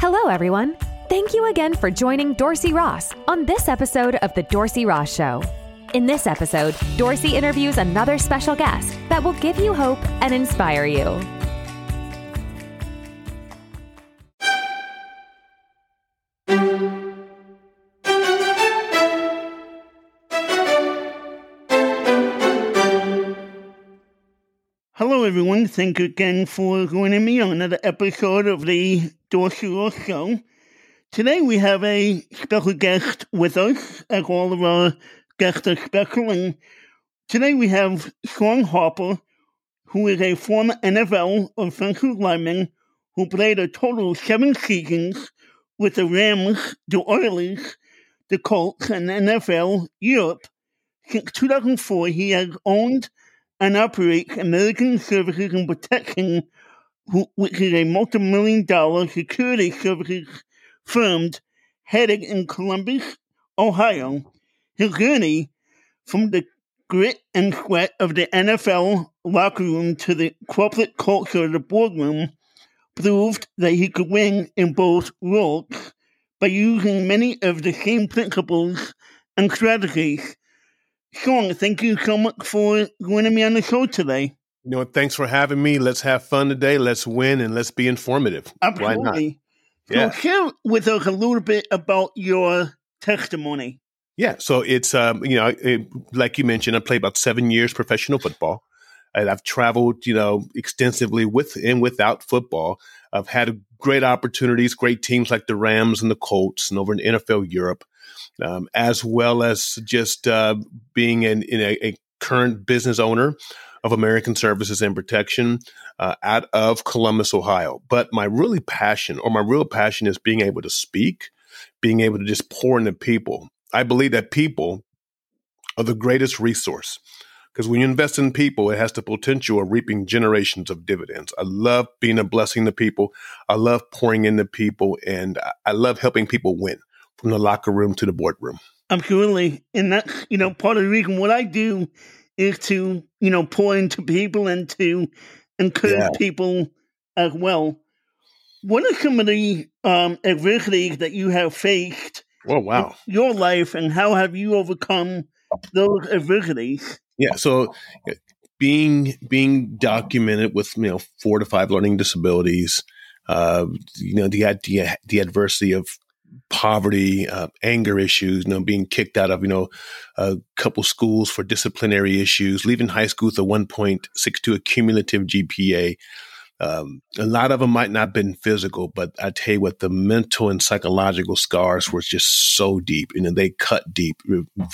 Hello, everyone. Thank you again for joining Dorsey Ross on this episode of The Dorsey Ross Show. In this episode, Dorsey interviews another special guest that will give you hope and inspire you. Everyone. Thank you again for joining me on another episode of the Ross Show. Today we have a special guest with us, as all of our guests are special. And today we have Sean Harper, who is a former NFL offensive lineman who played a total of seven seasons with the Rams, the Oilers, the Colts, and NFL Europe. Since 2004, he has owned and operates American Services and Protection, which is a multi-million dollar security services firm headed in Columbus, Ohio. His journey from the grit and sweat of the NFL locker room to the corporate culture of the boardroom proved that he could win in both roles by using many of the same principles and strategies Sean, thank you so much for joining me on the show today. You know, thanks for having me. Let's have fun today. Let's win and let's be informative. Absolutely. Yeah. So share with us a little bit about your testimony. Yeah. So it's, um, you know, it, like you mentioned, I played about seven years professional football. And I've traveled, you know, extensively with and without football. I've had great opportunities, great teams like the Rams and the Colts and over in NFL Europe um, as well as just uh, being in, in a, a, current business owner of American Services and Protection uh, out of Columbus, Ohio. But my really passion, or my real passion, is being able to speak, being able to just pour into people. I believe that people are the greatest resource because when you invest in people, it has the potential of reaping generations of dividends. I love being a blessing to people. I love pouring into people, and I love helping people win from the locker room to the boardroom. Absolutely. And that's, you know, part of the reason what I do is to, you know, pour into people and to encourage yeah. people as well. What are some of the um, adversities that you have faced? Oh, wow. your life and how have you overcome those adversities? Yeah. So being, being documented with, you know, four to five learning disabilities, uh, you know, the, the, the adversity of poverty, uh, anger issues, you know, being kicked out of, you know, a couple schools for disciplinary issues, leaving high school with a 1.62 accumulative GPA. Um, a lot of them might not have been physical, but I tell you what, the mental and psychological scars were just so deep, and they cut deep,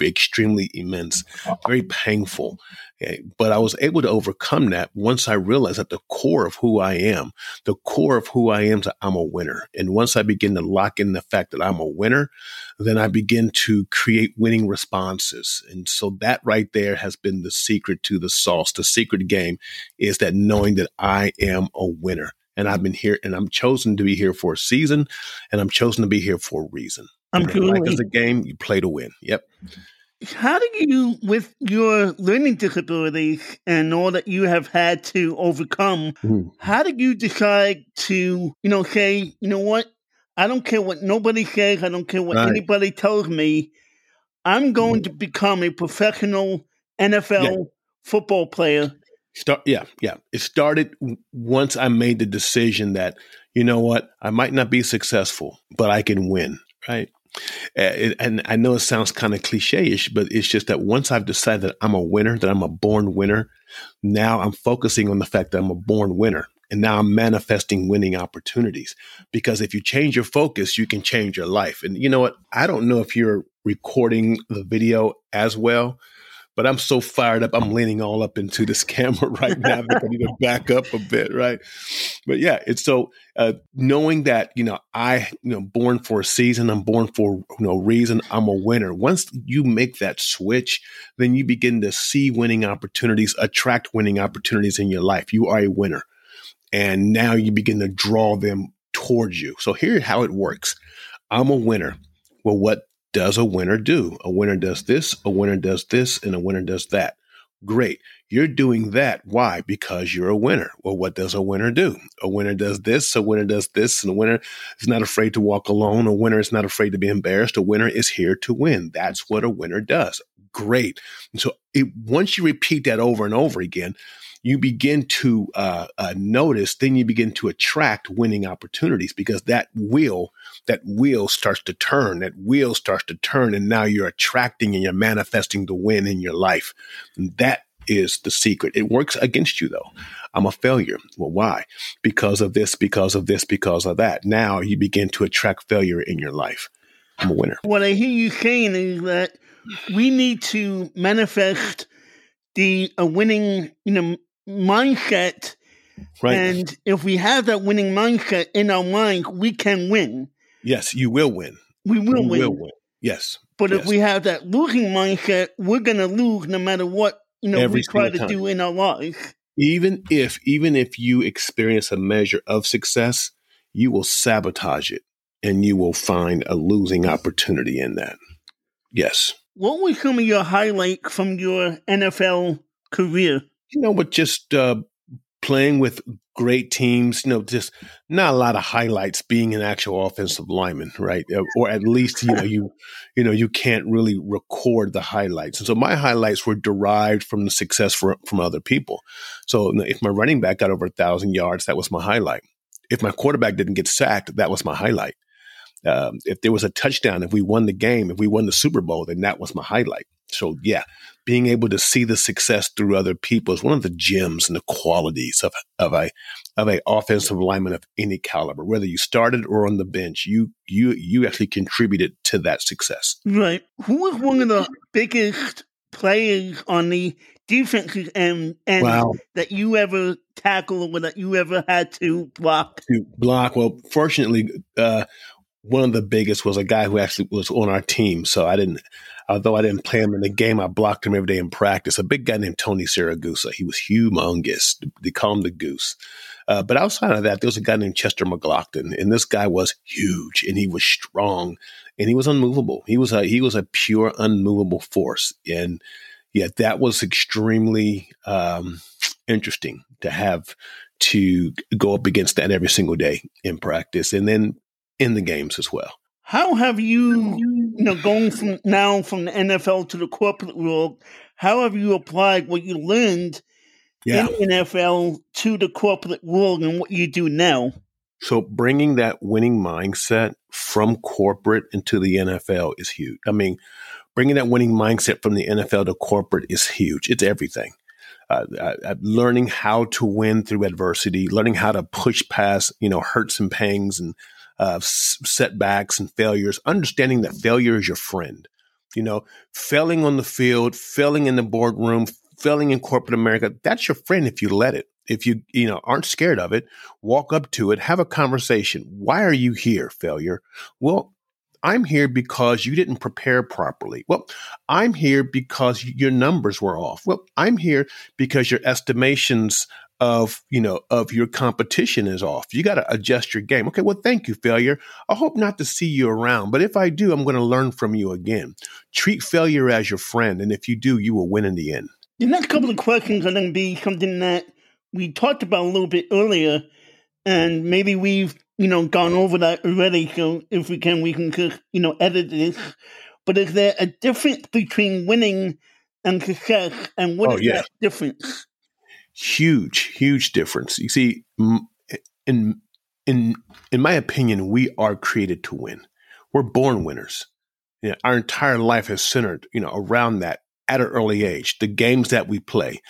extremely immense, very painful. Okay. But I was able to overcome that once I realized at the core of who I am, the core of who I am, is that I'm a winner. And once I begin to lock in the fact that I'm a winner, then I begin to create winning responses. And so that right there has been the secret to the sauce. The secret game is that knowing that I am a winner. And I've been here and I'm chosen to be here for a season and I'm chosen to be here for a reason. I'm cool. like as a game, you play to win. Yep how do you, with your learning disabilities and all that you have had to overcome, mm. how did you decide to, you know, say, you know what? I don't care what nobody says. I don't care what right. anybody tells me. I'm going mm. to become a professional NFL yeah. football player. Start, yeah, yeah. It started once I made the decision that, you know what, I might not be successful, but I can win, right? Uh, and I know it sounds kind of cliche-ish, but it's just that once I've decided that I'm a winner, that I'm a born winner, now I'm focusing on the fact that I'm a born winner. And now I'm manifesting winning opportunities. Because if you change your focus, you can change your life. And you know what? I don't know if you're recording the video as well, but I'm so fired up. I'm leaning all up into this camera right now I need to back up a bit, right? But yeah, it's so uh, knowing that you know I you know born for a season, I'm born for you know reason. I'm a winner. Once you make that switch, then you begin to see winning opportunities, attract winning opportunities in your life. You are a winner, and now you begin to draw them towards you. So here's how it works. I'm a winner. Well, what does a winner do? A winner does this, a winner does this, and a winner does that. Great. You're doing that. Why? Because you're a winner. Well, what does a winner do? A winner does this, a winner does this, and a winner is not afraid to walk alone. A winner is not afraid to be embarrassed. A winner is here to win. That's what a winner does. Great. And so it, once you repeat that over and over again, you begin to uh, uh, notice, then you begin to attract winning opportunities because that wheel, that wheel starts to turn, that wheel starts to turn, and now you're attracting and you're manifesting the win in your life. And that is the secret. It works against you though. I'm a failure. Well, why? Because of this, because of this, because of that. Now you begin to attract failure in your life. I'm a winner. What I hear you saying is that we need to manifest the a winning, you know, mindset. Right. And if we have that winning mindset in our mind, we can win. Yes, you will win. We will you win. will win. Yes. But yes. if we have that losing mindset, we're going to lose no matter what you know Every we try to time. do in our life. Even if even if you experience a measure of success, you will sabotage it and you will find a losing opportunity in that. Yes. What were some of your highlights from your NFL career? You know, but just uh, playing with great teams, you know, just not a lot of highlights being an actual offensive lineman, right? Uh, or at least, you know, you, you know, you can't really record the highlights. And so my highlights were derived from the success for, from other people. So if my running back got over a thousand yards, that was my highlight. If my quarterback didn't get sacked, that was my highlight. Um, if there was a touchdown, if we won the game, if we won the Super Bowl, then that was my highlight. So yeah, being able to see the success through other people is one of the gems and the qualities of, of a of a offensive lineman of any caliber. Whether you started or on the bench, you you you actually contributed to that success. Right. Who was one of the biggest players on the defensive end, end wow. that you ever tackled or that you ever had to block? To block. Well, fortunately, uh, one of the biggest was a guy who actually was on our team. So I didn't, although I didn't play him in the game, I blocked him every day in practice. A big guy named Tony Siragusa. He was humongous. They call him the Goose. Uh, but outside of that, there was a guy named Chester McGlockton, and this guy was huge and he was strong and he was unmovable. He was a he was a pure unmovable force, and yeah, that was extremely um, interesting to have to go up against that every single day in practice, and then in the games as well. How have you, you know, going from now from the NFL to the corporate world? How have you applied what you learned yeah. in NFL to the corporate world and what you do now? So bringing that winning mindset from corporate into the NFL is huge. I mean, bringing that winning mindset from the NFL to corporate is huge. It's everything. Uh, uh, uh, learning how to win through adversity, learning how to push past, you know, hurts and pangs and uh, setbacks and failures, understanding that failure is your friend. You know, failing on the field, failing in the boardroom, failing in corporate America, that's your friend if you let it. If you, you know, aren't scared of it, walk up to it, have a conversation. Why are you here, failure? Well, I'm here because you didn't prepare properly. Well, I'm here because your numbers were off. Well, I'm here because your estimations of you know of your competition is off. You got to adjust your game. Okay well thank you failure. I hope not to see you around but if i do i'm going to learn from you again. Treat failure as your friend and if you do you will win in the end. The next couple of questions are going to be something that we talked about a little bit earlier and maybe we've you know gone over that already so if we can we can just you know edit this. But is there a difference between winning and success and what oh, is yeah. that difference huge, huge difference. You see, in in in my opinion, we are created to win. We're born winners. You know, our entire life has centered, you know, around that at an early age. The games that we play,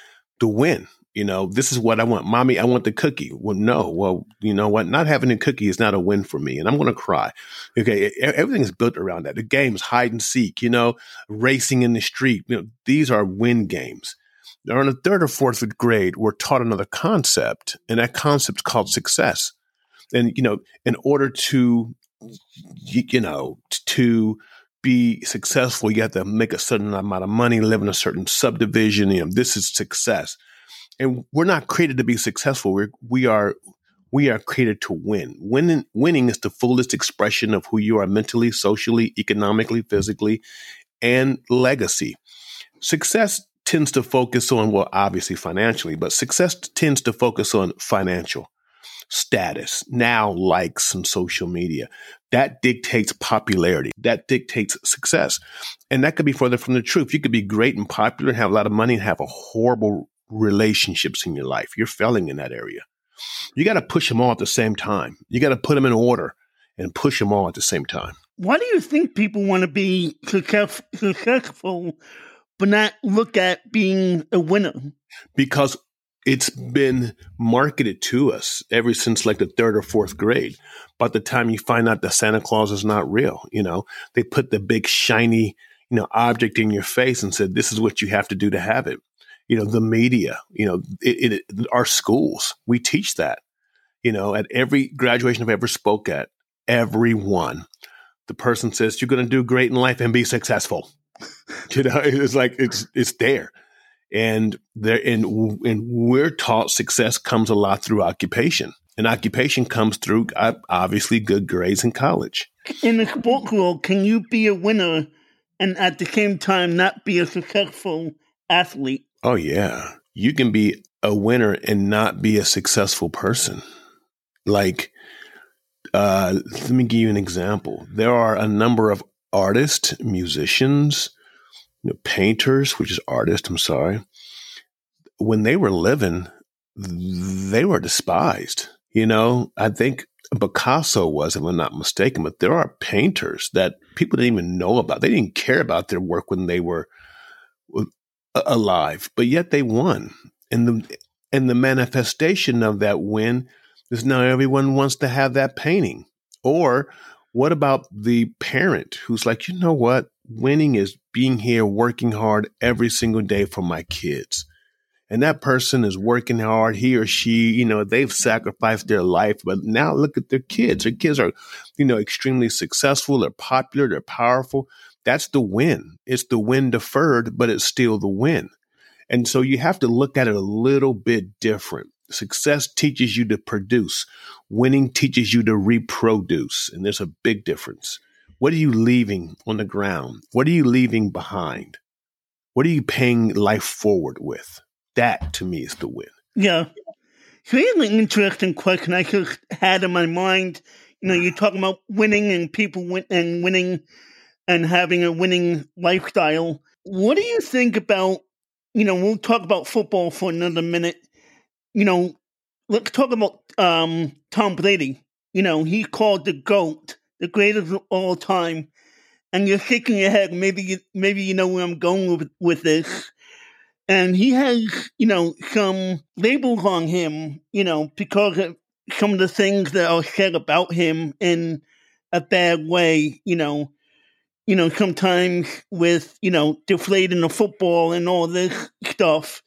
to win. You know, this is what I want. Mommy, I want the cookie. Well, no. Well, you know what? Not having a cookie is not a win for me. And I'm going to cry. Okay. Everything is built around that. The games, hide and seek, you know, racing in the street. You know, these are win games or in the third or fourth grade, we're taught another concept, and that concept is called success. And you know, in order to you know to be successful, you have to make a certain amount of money, live in a certain subdivision. You know, this is success, and we're not created to be successful. We're we are we are created to win. Winning winning is the fullest expression of who you are mentally, socially, economically, physically, and legacy. Success tends to focus on, well, obviously financially, but success tends to focus on financial status, now likes some social media. That dictates popularity. That dictates success. And that could be further from the truth. You could be great and popular and have a lot of money and have a horrible relationships in your life. You're failing in that area. You got to push them all at the same time. You got to put them in order and push them all at the same time. Why do you think people want to be success- successful but not look at being a winner? Because it's been marketed to us ever since like the third or fourth grade. By the time you find out that Santa Claus is not real, you know, they put the big shiny, you know, object in your face and said, this is what you have to do to have it. You know, the media, you know, it, it, our schools, we teach that, you know, at every graduation I've ever spoke at, everyone, the person says, you're going to do great in life and be successful. You know, it's like, it's, it's there. And there and and we're taught success comes a lot through occupation. And occupation comes through uh, obviously good grades in college. In the sport world can you be a winner and at the same time not be a successful athlete? Oh yeah. You can be a winner and not be a successful person. Like uh, let me give you an example. There are a number of artists musicians you know, painters, which is artists, I'm sorry, when they were living, they were despised. You know, I think Picasso was, if I'm not mistaken, but there are painters that people didn't even know about. They didn't care about their work when they were alive, but yet they won. And the and the manifestation of that win is now everyone wants to have that painting. Or what about the parent who's like, you know what? Winning is being here, working hard every single day for my kids. And that person is working hard. He or she, you know, they've sacrificed their life, but now look at their kids. Their kids are, you know, extremely successful. They're popular. They're powerful. That's the win. It's the win deferred, but it's still the win. And so you have to look at it a little bit different. Success teaches you to produce. Winning teaches you to reproduce. And there's a big difference. What are you leaving on the ground? What are you leaving behind? What are you paying life forward with? That to me is the win. Yeah. Really an interesting question I just had in my mind. You know, you're talking about winning and people win- and winning and having a winning lifestyle. What do you think about, you know, we'll talk about football for another minute you know, let's talk about um, Tom Brady. You know, he called the GOAT, the greatest of all time. And you're shaking your head. Maybe you, maybe you know where I'm going with, with this. And he has, you know, some labels on him, you know, because of some of the things that are said about him in a bad way, you know, you know, sometimes with, you know, deflating the football and all this stuff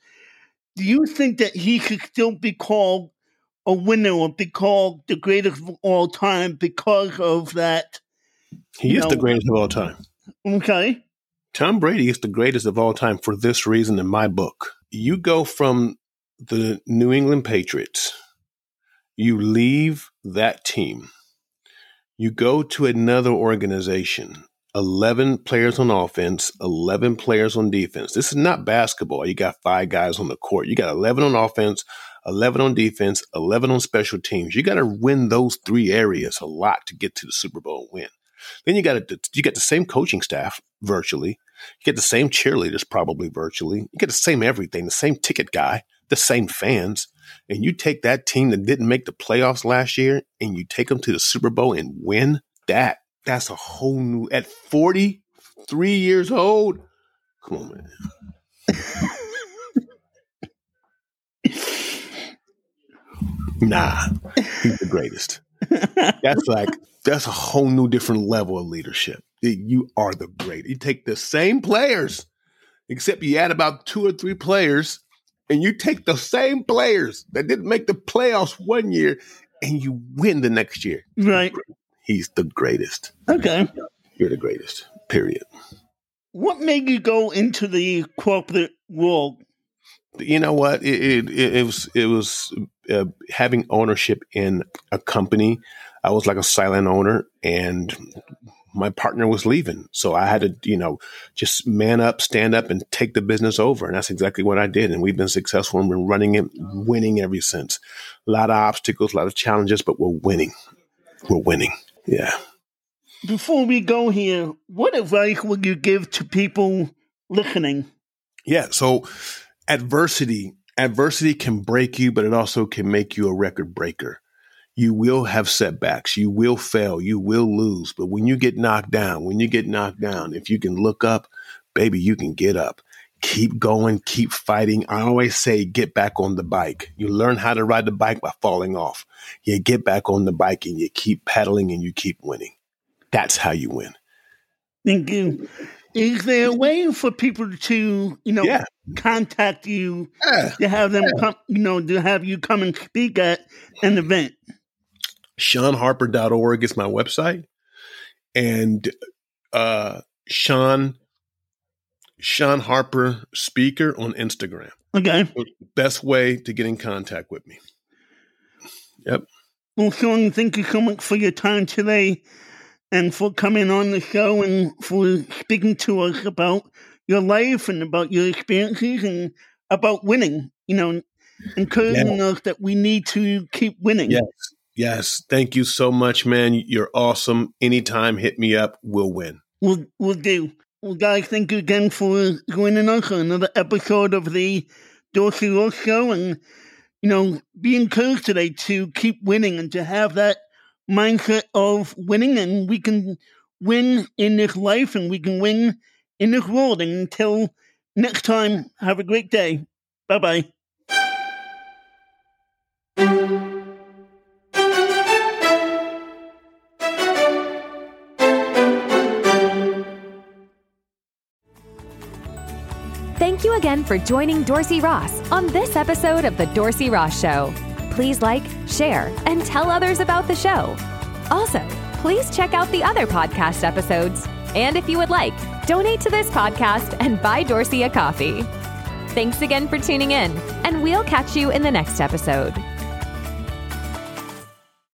do you think that he could still be called a winner or be called the greatest of all time because of that? He is know, the greatest of all time. Okay. Tom Brady is the greatest of all time for this reason in my book. You go from the New England Patriots, you leave that team, you go to another organization, 11 players on offense, 11 players on defense. This is not basketball. You got five guys on the court. You got 11 on offense, 11 on defense, 11 on special teams. You got to win those three areas a lot to get to the Super Bowl and win. Then you got to, you get the same coaching staff virtually. You get the same cheerleaders probably virtually. You get the same everything, the same ticket guy, the same fans. And you take that team that didn't make the playoffs last year and you take them to the Super Bowl and win that that's a whole new at 43 years old. Come on, man. nah, he's the greatest. That's like that's a whole new different level of leadership. You are the greatest. You take the same players, except you add about two or three players, and you take the same players that didn't make the playoffs one year, and you win the next year. Right. He's the greatest. Okay. You're the greatest, period. What made you go into the corporate world? You know what? It, it, it was it was uh, having ownership in a company. I was like a silent owner, and my partner was leaving. So I had to, you know, just man up, stand up and take the business over. And that's exactly what I did. And we've been successful and been running it, winning ever since. A lot of obstacles, a lot of challenges, but we're winning. We're winning. Yeah. Before we go here, what advice would you give to people listening? Yeah. So adversity, adversity can break you, but it also can make you a record breaker. You will have setbacks. You will fail. You will lose. But when you get knocked down, when you get knocked down, if you can look up, baby, you can get up. Keep going, keep fighting. I always say, get back on the bike. You learn how to ride the bike by falling off. You get back on the bike and you keep pedaling and you keep winning. That's how you win. Thank you. Is there a way for people to, you know, yeah. contact you yeah. to have them yeah. come, you know, to have you come and speak at an event? SeanHarper.org is my website. And uh Sean Sean Harper speaker on Instagram. Okay. Best way to get in contact with me. Yep. Well, Sean, thank you so much for your time today and for coming on the show and for speaking to us about your life and about your experiences and about winning, you know, encouraging yeah. us that we need to keep winning. Yes. Yes. Thank you so much, man. You're awesome. Anytime, hit me up. We'll win. We'll, we'll do. Well, guys, thank you again for joining us on another episode of the Dorsey Ross Show. And, you know, be encouraged today to keep winning and to have that mindset of winning. And we can win in this life and we can win in this world. And until next time, have a great day. Bye bye. Thank you again for joining Dorsey Ross on this episode of The Dorsey Ross Show. Please like, share, and tell others about the show. Also, please check out the other podcast episodes. And if you would like, donate to this podcast and buy Dorsey a coffee. Thanks again for tuning in, and we'll catch you in the next episode.